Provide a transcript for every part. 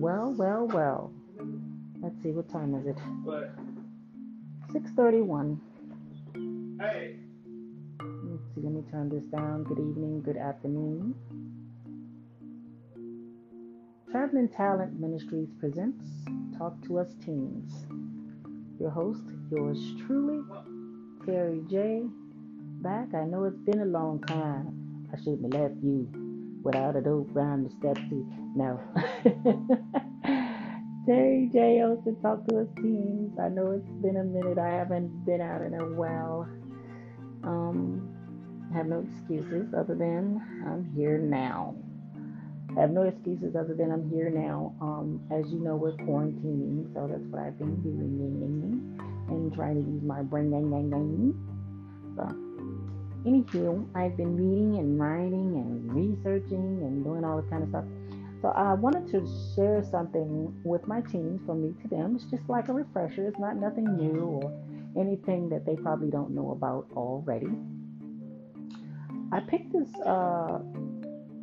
Well, well, well. Let's see, what time is it? 6:31. Hey. Let's see, let me turn this down. Good evening, good afternoon. Traveling Talent Ministries presents Talk to Us Teens. Your host, yours truly, Terry J. Back. I know it's been a long time. I shouldn't have left you without a dope round the steps to no. Terry J. to Talk to Us Teens. I know it's been a minute. I haven't been out in a while. Um, have no excuses other than I'm here now. I have no excuses other than I'm here now. Um, as you know, we're quarantining, so that's what I've been doing and trying to use my brain. So, anywho, I've been reading and writing and researching and doing all this kind of stuff. So I wanted to share something with my teens from me to them. It's just like a refresher. It's not nothing new or anything that they probably don't know about already. I picked this uh,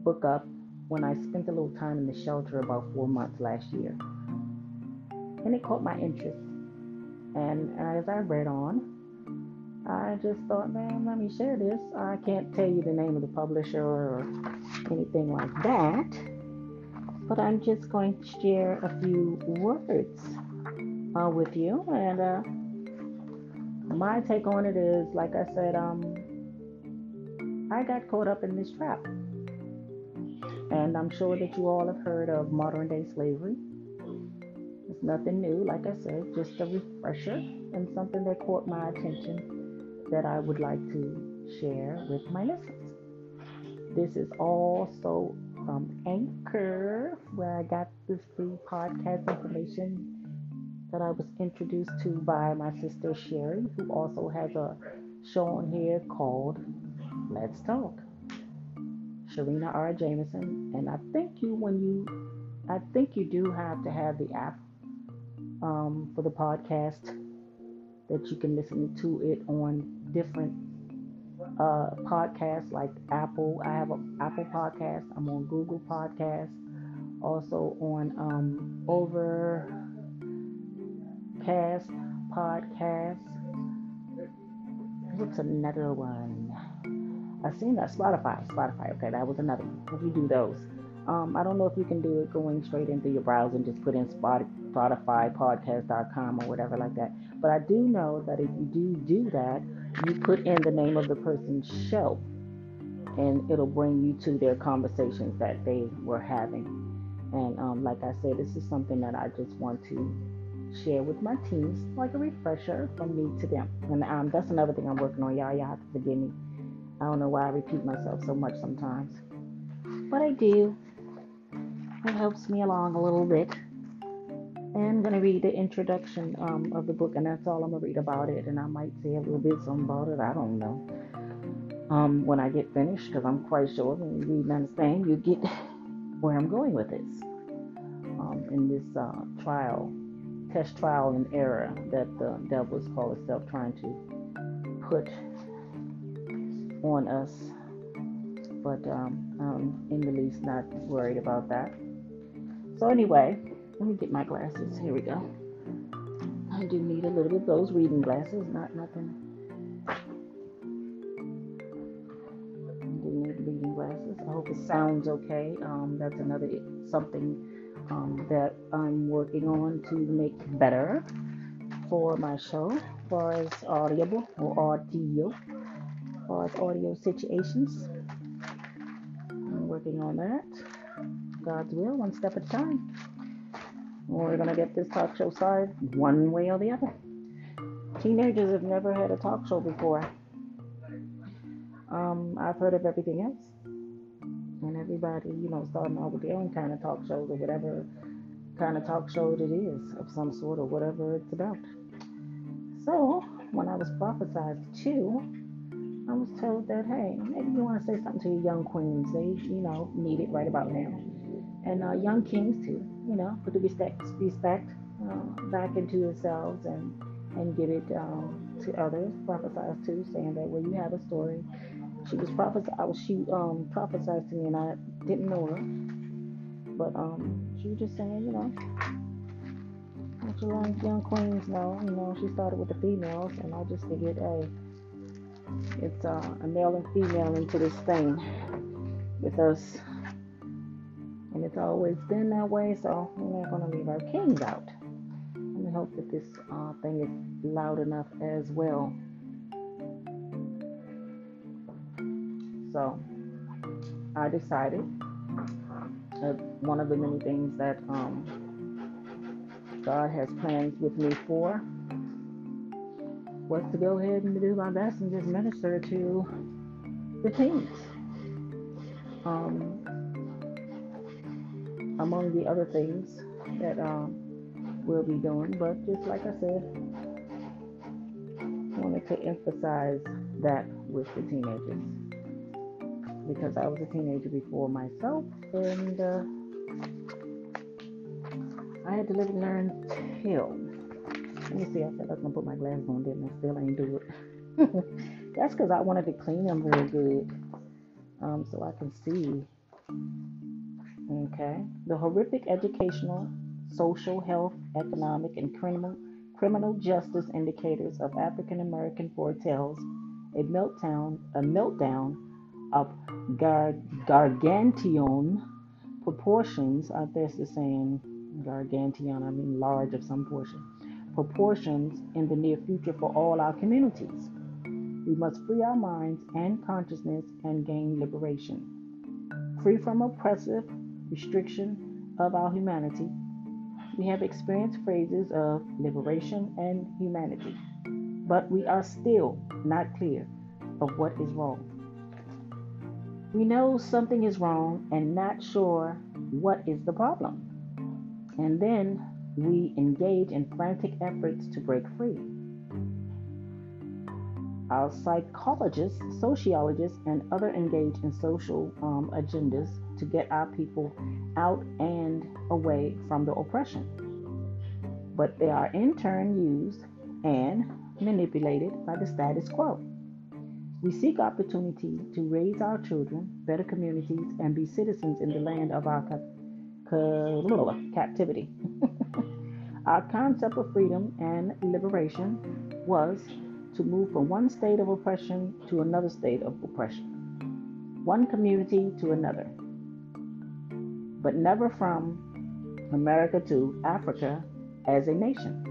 book up when I spent a little time in the shelter about four months last year. And it caught my interest. And as I read on, I just thought, man, let me share this. I can't tell you the name of the publisher or anything like that, but I'm just going to share a few words uh, with you. And uh, my take on it is, like I said, um, I got caught up in this trap. And I'm sure that you all have heard of modern day slavery. It's nothing new, like I said, just a refresher and something that caught my attention that I would like to share with my listeners. This is also from Anchor, where I got this free podcast information that I was introduced to by my sister Sherry, who also has a show on here called Let's Talk. Sharina R. Jameson, and I think you when you, I think you do have to have the app um, for the podcast that you can listen to it on different uh, podcasts like Apple. I have an Apple podcast. I'm on Google Podcast. Also on um, Overcast Podcast. What's another one? I seen that Spotify. Spotify. Okay, that was another one. You do those, um, I don't know if you can do it going straight into your browser and just put in Spotify, podcast.com or whatever like that. But I do know that if you do do that, you put in the name of the person's show, and it'll bring you to their conversations that they were having. And um, like I said, this is something that I just want to share with my teams, like a refresher from me to them. And um, that's another thing I'm working on, y'all. Y'all have to forgive me. I don't know why I repeat myself so much sometimes, but I do. It helps me along a little bit. I'm going to read the introduction um, of the book, and that's all I'm going to read about it. And I might say a little bit something about it. I don't know. Um, when I get finished, because I'm quite sure when you read and understand, you get where I'm going with this. Um, in this uh, trial, test trial and error that the devil is called itself trying to put on us, but um, I'm in the least not worried about that. So, anyway, let me get my glasses. Here we go. I do need a little bit of those reading glasses, not nothing. I do need reading glasses. I hope it sounds okay. Um, that's another something um, that I'm working on to make better for my show, as far as audible or audio as far as audio situations. I'm working on that. God's will, one step at a time. We're going to get this talk show started one way or the other. Teenagers have never had a talk show before. Um, I've heard of everything else. And everybody, you know, starting out with their own kind of talk shows or whatever kind of talk show it is of some sort or whatever it's about. So, when I was prophesied to, I was told that, hey, maybe you want to say something to your young queens. They, you know, need it right about now. And uh, young kings, too, you know, put the respect, respect uh, back into yourselves and, and give it um, to others. Prophesied too, saying that, well, you have a story. She was prophesied, she um, to me and I didn't know her. but um, she was just saying, you know, let your young, young queens know, you know, she started with the females, and I just figured, hey, it's uh, a male and female into this thing with us, and it's always been that way, so we're not gonna leave our kings out. Let me hope that this uh, thing is loud enough as well. So I decided that one of the many things that um, God has plans with me for was to go ahead and do my best and just minister to the teens. Um, among the other things that um, we'll be doing, but just like I said, wanted to emphasize that with the teenagers because I was a teenager before myself, and uh, I had to live and learn till. Let me see. I said I was gonna put my glasses on, didn't I? Still ain't do it. That's because I wanted to clean them real good, um, so I can see. Okay. The horrific educational, social, health, economic, and criminal criminal justice indicators of African American foretells a meltdown, a meltdown of gar- gargantuan proportions. I guess the saying gargantuan, I mean large of some portion. Proportions in the near future for all our communities. We must free our minds and consciousness and gain liberation. Free from oppressive restriction of our humanity, we have experienced phases of liberation and humanity, but we are still not clear of what is wrong. We know something is wrong and not sure what is the problem. And then we engage in frantic efforts to break free. Our psychologists, sociologists, and other engage in social um, agendas to get our people out and away from the oppression. But they are in turn used and manipulated by the status quo. We seek opportunity to raise our children, better communities, and be citizens in the land of our captivity. our concept of freedom and liberation was to move from one state of oppression to another state of oppression, one community to another, but never from America to Africa as a nation.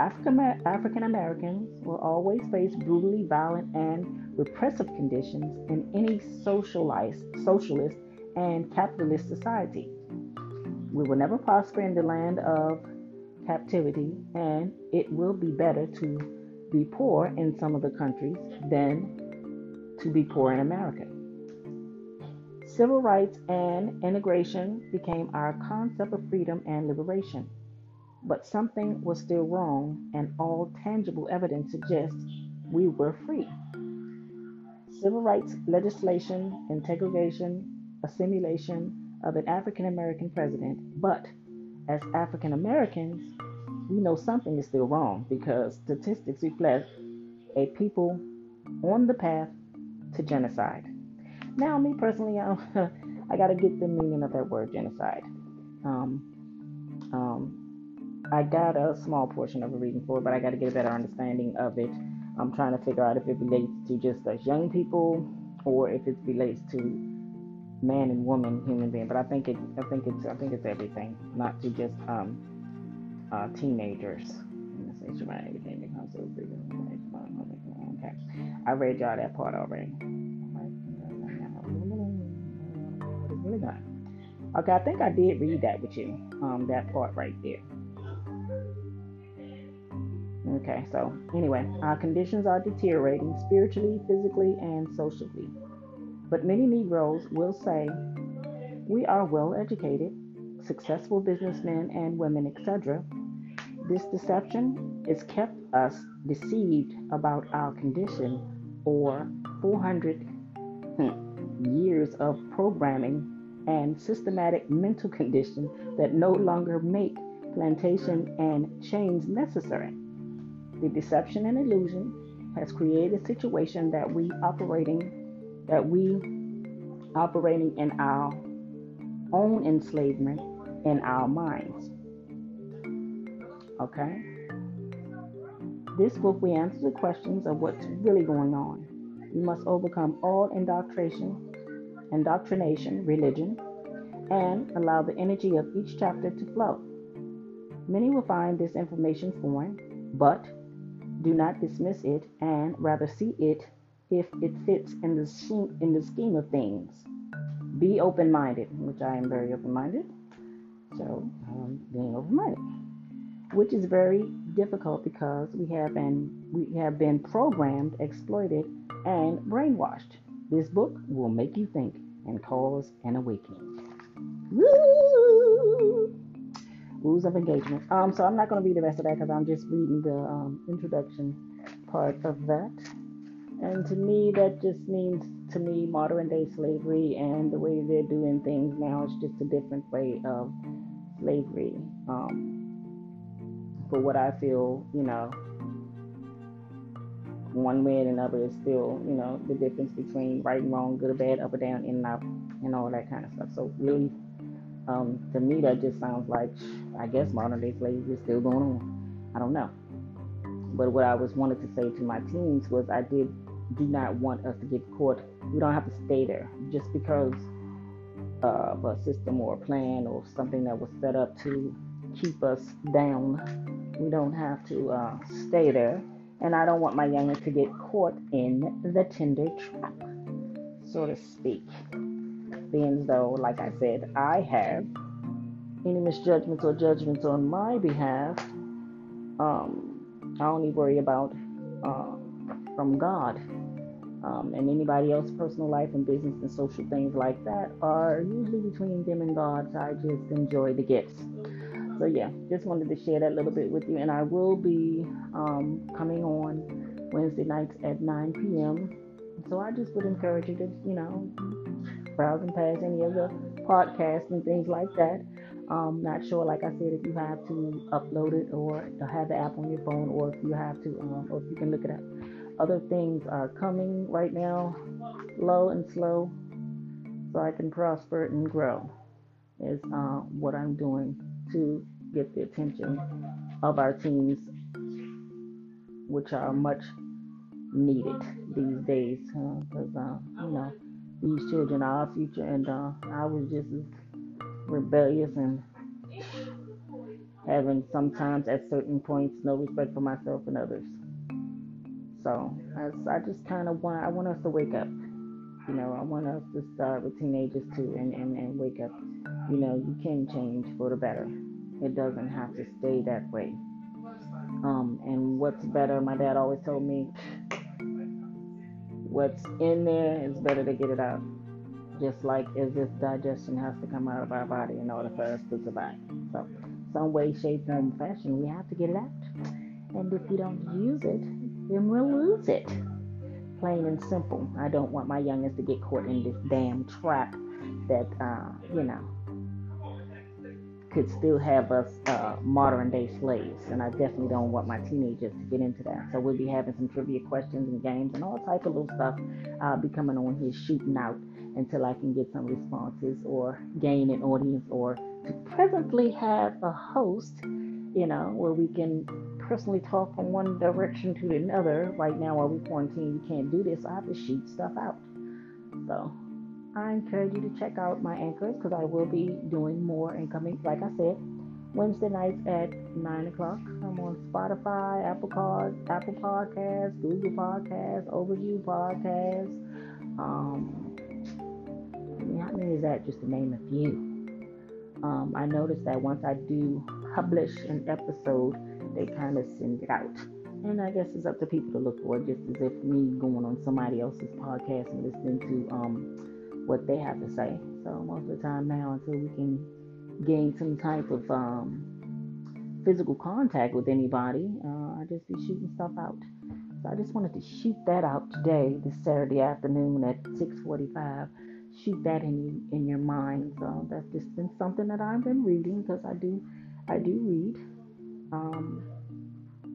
African Americans will always face brutally violent and repressive conditions in any socialized, socialist and capitalist society. We will never prosper in the land of captivity, and it will be better to be poor in some of the countries than to be poor in America. Civil rights and integration became our concept of freedom and liberation. But something was still wrong, and all tangible evidence suggests we were free. Civil rights legislation, integration, assimilation of an African American president, but as African Americans, we know something is still wrong because statistics reflect a people on the path to genocide. Now, me personally, I, I got to get the meaning of that word genocide. Um, um, I got a small portion of a reading for it, but I got to get a better understanding of it. I'm trying to figure out if it relates to just us young people or if it relates to man and woman, human being. But I think it, I think it's, I think it's everything, not to just um, uh, teenagers. Okay, I read y'all that part already. Okay, I think I did read that with you. Um, that part right there. Okay, so anyway, our conditions are deteriorating spiritually, physically, and socially. But many Negroes will say, We are well educated, successful businessmen and women, etc. This deception has kept us deceived about our condition or 400 hmm, years of programming and systematic mental condition that no longer make plantation and chains necessary. The deception and illusion has created a situation that we operating that we operating in our own enslavement in our minds. Okay? This book, we answer the questions of what's really going on. We must overcome all indoctrination, indoctrination, religion, and allow the energy of each chapter to flow. Many will find this information foreign, but do not dismiss it and rather see it if it fits in the scheme, in the scheme of things. Be open-minded, which I am very open-minded. So, um, being open-minded, which is very difficult because we have been we have been programmed, exploited, and brainwashed. This book will make you think and cause an awakening. Woo! Rules of engagement. Um, so I'm not going to read the rest of that because I'm just reading the um, introduction part of that. And to me, that just means to me modern day slavery and the way they're doing things now is just a different way of slavery. Um, for what I feel, you know, one way and another is still, you know, the difference between right and wrong, good or bad, up or down, in and out, and all that kind of stuff. So really, um, to me, that just sounds like, I guess modern day slavery is still going on. I don't know. But what I was wanted to say to my teams was I did do not want us to get caught. We don't have to stay there just because of a system or a plan or something that was set up to keep us down. We don't have to uh, stay there. And I don't want my youngest to get caught in the Tinder trap, so to speak. Being though, like I said, I have any misjudgments or judgments on my behalf, um, I only worry about uh, from God. Um, and anybody else's personal life and business and social things like that are usually between them and God. So I just enjoy the gifts. So yeah, just wanted to share that little bit with you, and I will be um, coming on Wednesday nights at 9 p.m. So I just would encourage you to, you know, browse and pass any of the podcasts and things like that. Um, not sure, like I said, if you have to upload it or have the app on your phone, or if you have to, um, or if you can look it up. Other things are coming right now, low and slow, so I can prosper and grow. Is uh, what I'm doing to get the attention of our teams, which are much needed these days. Because, uh, uh, you know, these children are our future, and uh, I was just rebellious and having sometimes at certain points no respect for myself and others. So I, I just kind of want I want us to wake up. You know, I want us to start with teenagers too and, and, and wake up. You know, you can change for the better. It doesn't have to stay that way. Um, and what's better, my dad always told me, what's in there is better to get it out. Just like as if digestion has to come out of our body in order for us to survive. So, some way, shape, form, fashion, we have to get it out. And if you don't use it, then we'll lose it. Plain and simple. I don't want my youngest to get caught in this damn trap that, uh, you know, could still have us uh, modern day slaves. And I definitely don't want my teenagers to get into that. So we'll be having some trivia questions and games and all type of little stuff. I'll be coming on here shooting out until I can get some responses or gain an audience or to presently have a host, you know, where we can personally talk from one direction to another. Right now, while we quarantine, we can't do this. I have to shoot stuff out. So I encourage you to check out my anchors because I will be doing more and coming, like I said, Wednesday nights at 9 o'clock. I'm on Spotify, Apple, Card, Apple Podcasts, Google Podcasts, Overview Podcasts. Um, how many is that? Just to name a few. Um, I noticed that once I do publish an episode, they kind of send it out. And I guess it's up to people to look for it, just as if me going on somebody else's podcast and listening to um, what they have to say. So most of the time now, until we can gain some type of um, physical contact with anybody, uh, I just be shooting stuff out. So I just wanted to shoot that out today, this Saturday afternoon at 6:45. Shoot that in in your mind. So that's just been something that I've been reading because I do I do read. Um,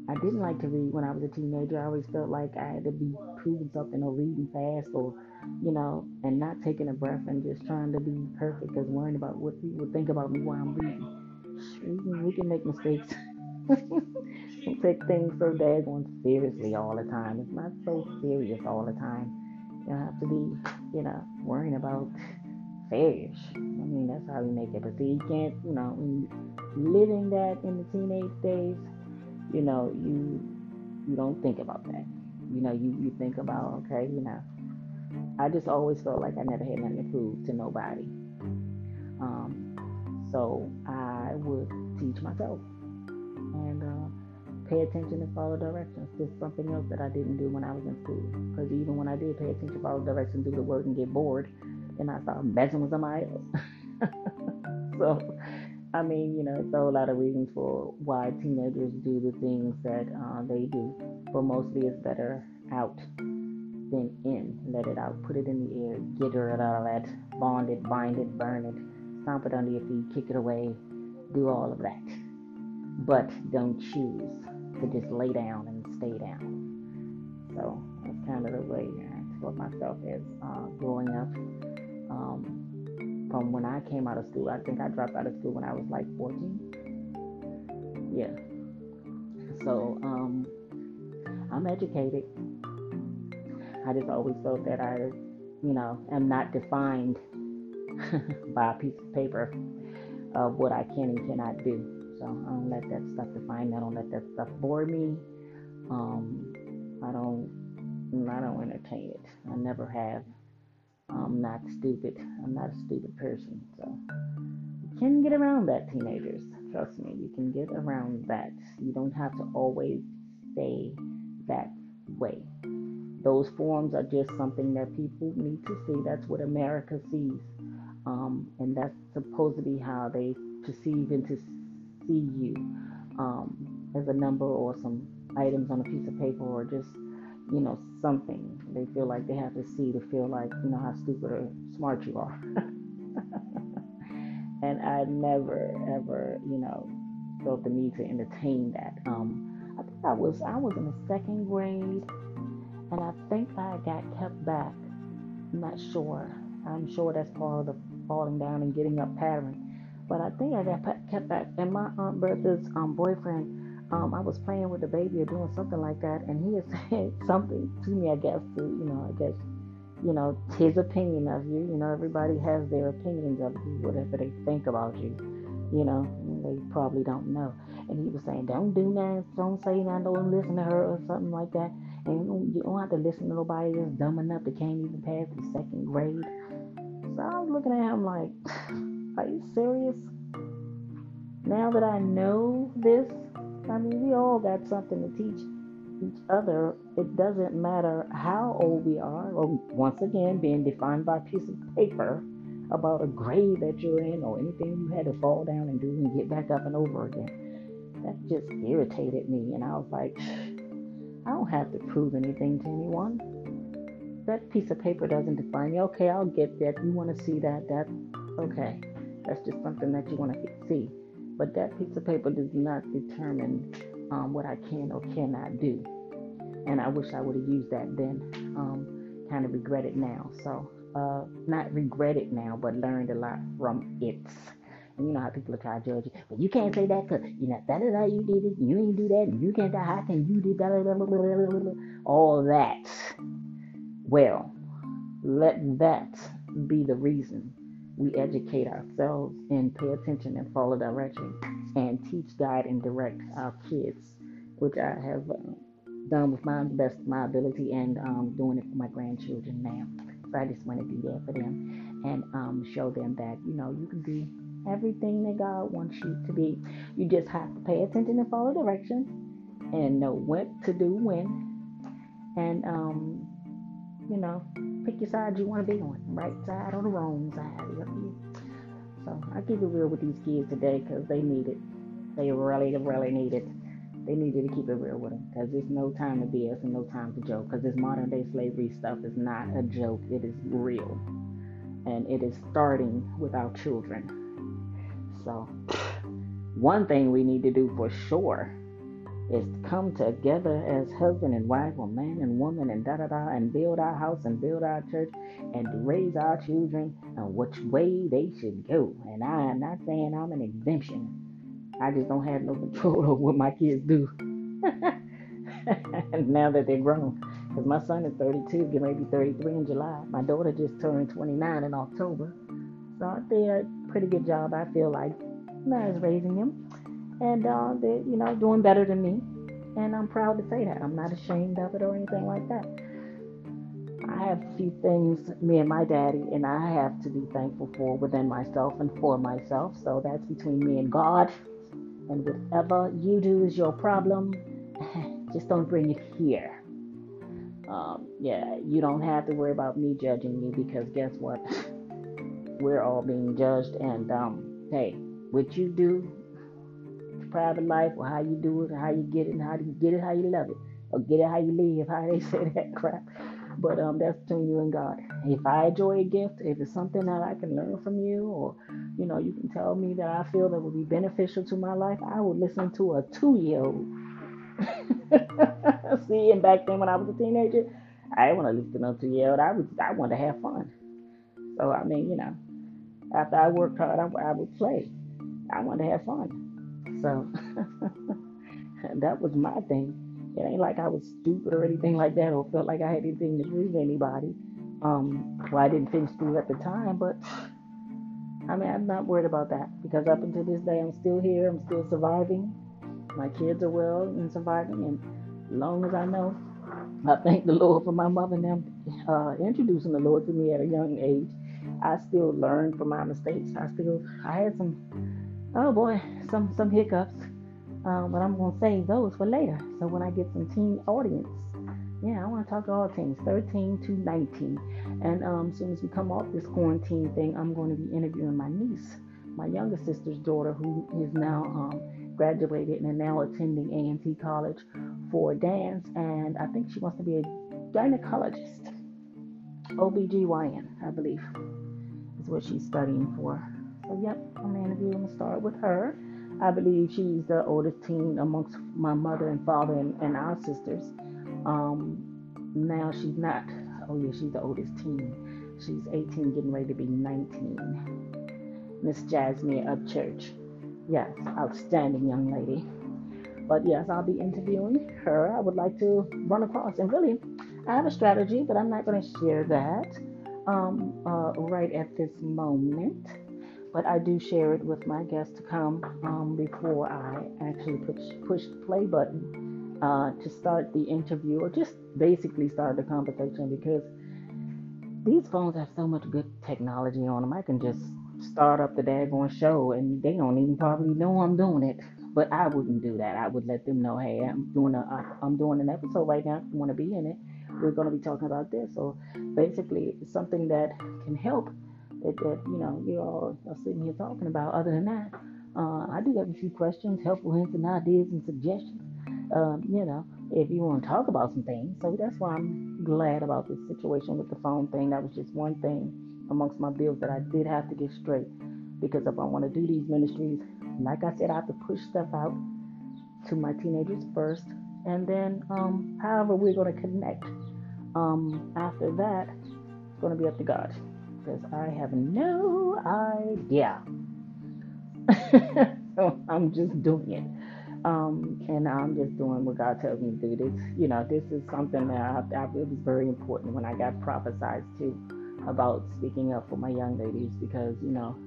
I didn't like to read when I was a teenager. I always felt like I had to be proving something or reading fast or, you know, and not taking a breath and just trying to be perfect because worrying about what people think about me while I'm reading. We can, make mistakes. and take things so daggone seriously all the time. It's not so serious all the time. You don't have to be, you know, worrying about fish. I mean, that's how we make it. But see, you can't, you know, living that in the teenage days, you know, you you don't think about that. You know, you, you think about, okay, you know, I just always felt like I never had nothing to prove to nobody. Um, so I would teach myself and uh, pay attention and follow directions. Just something else that I didn't do when I was in school. Because even when I did pay attention, follow directions, do the work, and get bored, then I started messing with somebody else. so I mean, you know, it's a whole lot of reasons for why teenagers do the things that uh, they do, but mostly it's better out than in. Let it out, put it in the air, get rid of all that, bond it, bind it, burn it, stomp it under your feet, kick it away, do all of that. But don't choose to just lay down and stay down. So that's kind of the way I taught myself as uh, growing up. Um, from when I came out of school. I think I dropped out of school when I was like 14. Yeah. So um, I'm educated. I just always felt that I, you know, am not defined by a piece of paper of what I can and cannot do. So I don't let that stuff define me. I don't let that stuff bore me. Um, I don't. I don't entertain it. I never have. I'm not stupid. I'm not a stupid person. So you can get around that, teenagers. Trust me, you can get around that. You don't have to always stay that way. Those forms are just something that people need to see. That's what America sees. Um, and that's supposed to be how they perceive and to see you um, as a number or some items on a piece of paper or just you know, something they feel like they have to see to feel like, you know, how stupid or smart you are. and I never, ever, you know, felt the need to entertain that. Um, I think I was, I was in the second grade, and I think I got kept back. I'm not sure. I'm sure that's part of the falling down and getting up pattern. But I think I got kept back. And my aunt Bertha's um, boyfriend um, I was playing with the baby or doing something like that, and he had said something to me, I guess, to, you know, I guess, you know, his opinion of you. You know, everybody has their opinions of you, whatever they think about you. You know, they probably don't know. And he was saying, don't do that, don't say that, don't listen to her or something like that. And you don't have to listen to nobody that's dumb enough that can't even pass the second grade. So I was looking at him like, are you serious? Now that I know this, I mean, we all got something to teach each other. It doesn't matter how old we are, or once again, being defined by a piece of paper about a grade that you're in or anything you had to fall down and do and get back up and over again. That just irritated me. And I was like, I don't have to prove anything to anyone. That piece of paper doesn't define me. Okay, I'll get that. You want to see that? That okay. That's just something that you want to see. But that piece of paper does not determine um, what I can or cannot do. And I wish I would have used that then. Um, kind of regret it now. So, uh, not regret it now, but learned a lot from it. And you know how people trying to judge you. But you can't say that because, you know, that is how you did it. You ain't do that. And you can't, die. how can you do that? All that. Well, let that be the reason we educate ourselves and pay attention and follow direction and teach, guide, and direct our kids, which I have uh, done with my best of my ability and um, doing it for my grandchildren now. So I just want to do that for them and um, show them that, you know, you can be everything that God wants you to be. You just have to pay attention and follow direction and know what to do when. And, um, you know, pick your side you want to be on, right side or the wrong side. So I keep it real with these kids today because they need it. They really, really need it. They need you to keep it real with them because there's no time to BS and no time to joke because this modern day slavery stuff is not a joke. It is real. And it is starting with our children. So, one thing we need to do for sure is come together as husband and wife or man and woman and da da da and build our house and build our church and raise our children and which way they should go. And I am not saying I'm an exemption. I just don't have no control over what my kids do. now that they're grown. Because my son is 32, getting ready to be 33 in July. My daughter just turned 29 in October. So I did a pretty good job, I feel like, as raising them. And uh, they're, you know, doing better than me. And I'm proud to say that. I'm not ashamed of it or anything like that. I have a few things, me and my daddy, and I have to be thankful for within myself and for myself. So that's between me and God. And whatever you do is your problem. Just don't bring it here. Um, yeah, you don't have to worry about me judging you because guess what? We're all being judged. And um, hey, what you do, private life, or how you do it, or how you get it, and how you get it, how you love it, or get it how you live, how they say that crap. But um, that's between you and God. If I enjoy a gift, if it's something that I can learn from you, or you know, you can tell me that I feel that would be beneficial to my life, I would listen to a two-year-old. See, and back then when I was a teenager, I didn't want to listen to no two-year-old. I was, I wanted to have fun. So I mean, you know, after I worked hard, I, I would play. I wanted to have fun. So that was my thing. It ain't like I was stupid or anything like that, or felt like I had anything to prove anybody. Um, well, I didn't finish school at the time, but I mean, I'm not worried about that because up until this day, I'm still here. I'm still surviving. My kids are well and surviving, and long as I know, I thank the Lord for my mother and them uh, introducing the Lord to me at a young age. I still learn from my mistakes. I still, I had some, oh boy, some some hiccups um, but I'm gonna save those for later. So when I get some teen audience, yeah, I want to talk to all teens, 13 to 19. And um, as soon as we come off this quarantine thing, I'm going to be interviewing my niece, my younger sister's daughter, who is now um, graduated and now attending A&T College for dance. And I think she wants to be a gynecologist, OBGYN, I believe, is what she's studying for. So, yep, I'm interviewing to start with her. I believe she's the oldest teen amongst my mother and father and, and our sisters. Um, now she's not. Oh yeah, she's the oldest teen. She's 18, getting ready to be 19. Miss Jasmine Upchurch. Yes, outstanding young lady. But yes, I'll be interviewing her. I would like to run across, and really, I have a strategy, but I'm not going to share that um, uh, right at this moment but I do share it with my guests to come um, before I actually push push the play button uh, to start the interview or just basically start the conversation because these phones have so much good technology on them. I can just start up the daggone show and they don't even probably know I'm doing it. But I wouldn't do that. I would let them know, hey, I'm doing a I'm doing an episode right now. If you want to be in it, we're going to be talking about this. So basically, something that can help that, that you know you all are sitting here talking about. Other than that, uh, I do have a few questions, helpful hints and ideas and suggestions. Um, you know, if you want to talk about some things. So that's why I'm glad about this situation with the phone thing. That was just one thing amongst my bills that I did have to get straight. Because if I want to do these ministries, like I said, I have to push stuff out to my teenagers first, and then um, however we're going to connect. Um, after that, it's going to be up to God because I have no idea. so I'm just doing it. Um, and I'm just doing what God tells me to do. This, you know, this is something that I, I, it was very important when I got prophesied to about speaking up for my young ladies because, you know,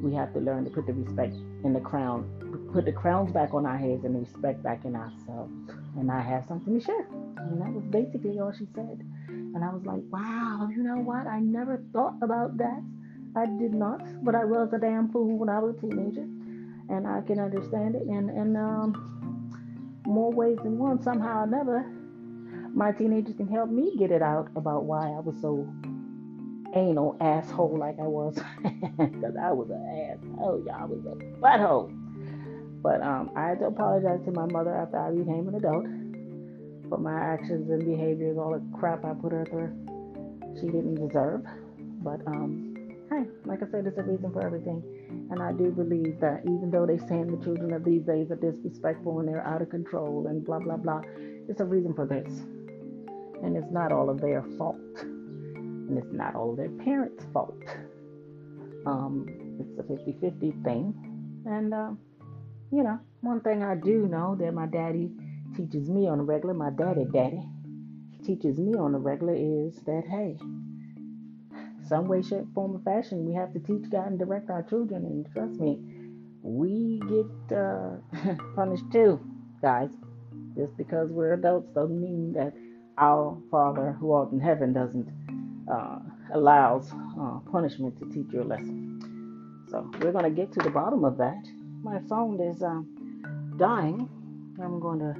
we have to learn to put the respect in the crown, put the crowns back on our heads and respect back in ourselves. And I have something to share. And that was basically all she said. And I was like, wow, you know what? I never thought about that. I did not, but I was a damn fool when I was a teenager. And I can understand it And, in um, more ways than one. Somehow or another, my teenagers can help me get it out about why I was so anal asshole like I was. Because I was an asshole. Y'all I was a butthole. But um, I had to apologize to my mother after I became an adult for my actions and behaviors, all the crap I put her through. She didn't deserve. But um, hey, like I said, there's a reason for everything. And I do believe that even though they saying the children of these days are disrespectful and they're out of control and blah, blah, blah, it's a reason for this. And it's not all of their fault. And it's not all of their parents' fault. Um, it's a 50 50 thing. And, uh, you know, one thing I do know that my daddy teaches me on a regular, my daddy daddy teaches me on a regular is that, hey, some way, shape, form, or fashion, we have to teach God and direct our children. And trust me, we get uh, punished too, guys. Just because we're adults doesn't mean that our Father who art in heaven doesn't uh, allows uh, punishment to teach you a lesson. So we're going to get to the bottom of that. My phone is um, dying. I'm going to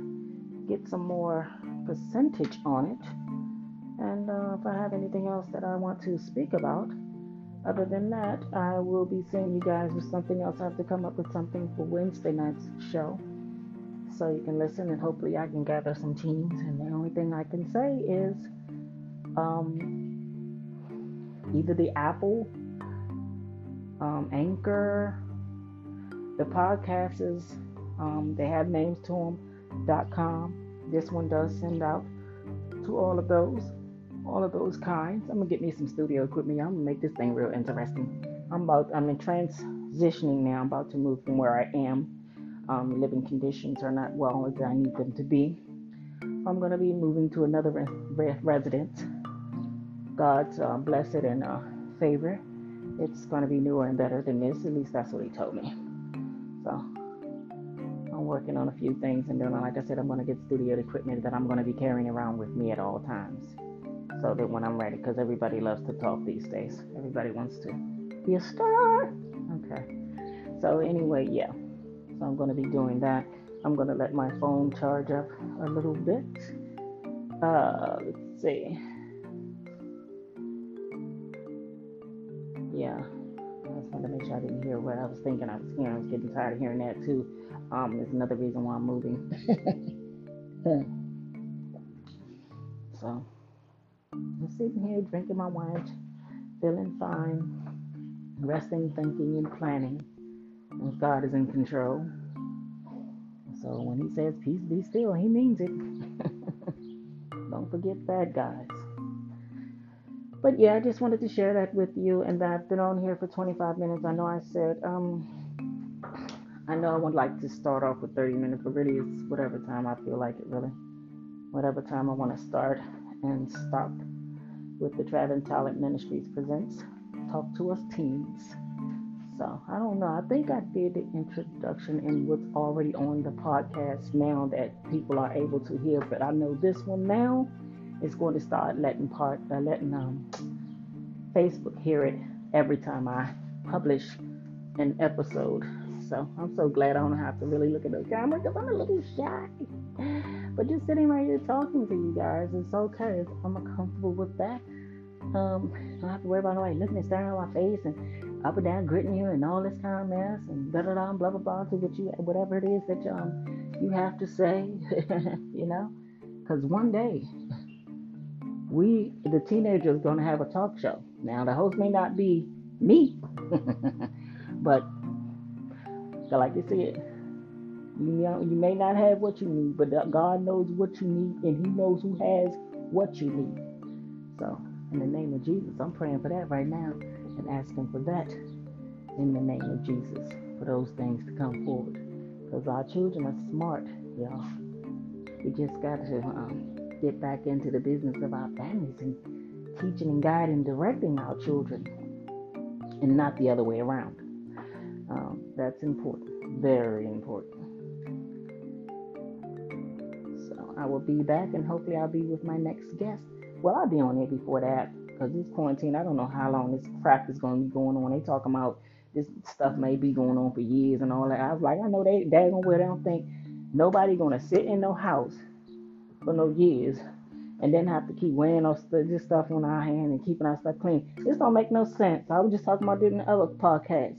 get some more percentage on it. And uh, if I have anything else that I want to speak about, other than that, I will be seeing you guys with something else. I have to come up with something for Wednesday night's show so you can listen and hopefully I can gather some teams. And the only thing I can say is um, either the Apple, um, Anchor, the podcasters, um, they have names to them, .com. This one does send out to all of those, all of those kinds. I'm gonna get me some studio equipment. I'm gonna make this thing real interesting. I'm about, I'm in transitioning now. I'm about to move from where I am. Um, living conditions are not well as I need them to be. I'm gonna be moving to another re- residence. God's uh, blessed and uh, favor. It's gonna be newer and better than this. At least that's what He told me. So I'm working on a few things, and then, like I said, I'm going to get studio equipment that I'm going to be carrying around with me at all times, so that when I'm ready, because everybody loves to talk these days. Everybody wants to be a star. Okay. So anyway, yeah. So I'm going to be doing that. I'm going to let my phone charge up a little bit. Uh, let's see. Yeah. I just wanted to make sure I didn't hear what I was thinking I was hearing. I was getting tired of hearing that too. Um, there's another reason why I'm moving. so I'm sitting here drinking my wine, feeling fine, resting, thinking, and planning. And God is in control. So when He says peace, be still, He means it. Don't forget that, guys. But yeah, I just wanted to share that with you. And that I've been on here for 25 minutes. I know I said, um, I know I would like to start off with 30 minutes, but really it's whatever time I feel like it, really. Whatever time I want to start and stop with the Traveling Talent Ministries presents Talk to Us Teens. So I don't know. I think I did the introduction and what's already on the podcast now that people are able to hear, but I know this one now is going to start letting part uh, letting um, Facebook hear it every time I publish an episode. So I'm so glad I don't have to really look at the camera because I'm a little shy. But just sitting right here talking to you guys, it's okay. I'm comfortable with that. Um, I don't have to worry about nobody looking and staring at my face and up and down gritting you and all this kind of mess and blah blah blah blah blah blah to what you whatever it is that um you have to say, you know, because one day we the teenagers gonna have a talk show. Now the host may not be me, but I like to see it. You you may not have what you need, but God knows what you need, and He knows who has what you need. So, in the name of Jesus, I'm praying for that right now and asking for that in the name of Jesus for those things to come forward. Because our children are smart, y'all. We just got to um, get back into the business of our families and teaching and guiding directing our children, and not the other way around. Um, that's important, very important. So I will be back, and hopefully I'll be with my next guest. Well, I'll be on here before that because this quarantine. I don't know how long this crap is going to be going on. They talking about this stuff may be going on for years and all that. I was like, I know they they gonna wear. They don't think nobody gonna sit in no house for no years and then have to keep wearing all this stuff on our hand and keeping our stuff clean. This don't make no sense. I was just talking about it in the other podcast.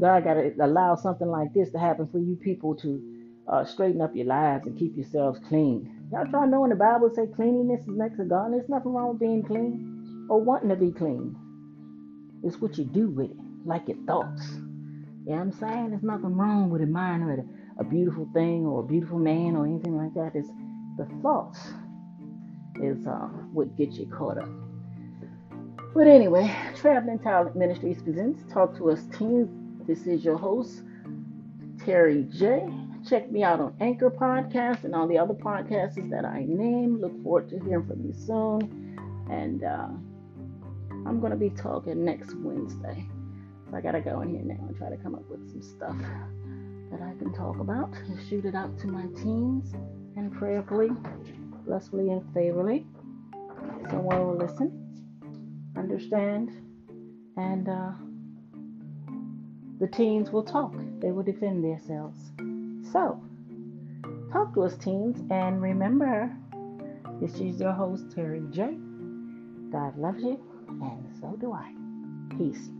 God got to allow something like this to happen for you people to uh, straighten up your lives and keep yourselves clean. Y'all try knowing the Bible say cleanliness is next to God. There's nothing wrong with being clean or wanting to be clean. It's what you do with it, like your thoughts. You know what I'm saying? There's nothing wrong with admiring a, a beautiful thing or a beautiful man or anything like that. It's the thoughts is uh, what gets you caught up. But anyway, Traveling Talent Ministries presents Talk to Us Teens. This is your host, Terry J. Check me out on Anchor Podcast and all the other podcasts that I name. Look forward to hearing from you soon. And uh, I'm going to be talking next Wednesday. So I got to go in here now and try to come up with some stuff that I can talk about and shoot it out to my teams and prayerfully, blessedly, and favorably. Someone will listen, understand, and uh, the teens will talk. They will defend themselves. So, talk to us, teens, and remember, this is your host, Terry J. God loves you, and so do I. Peace.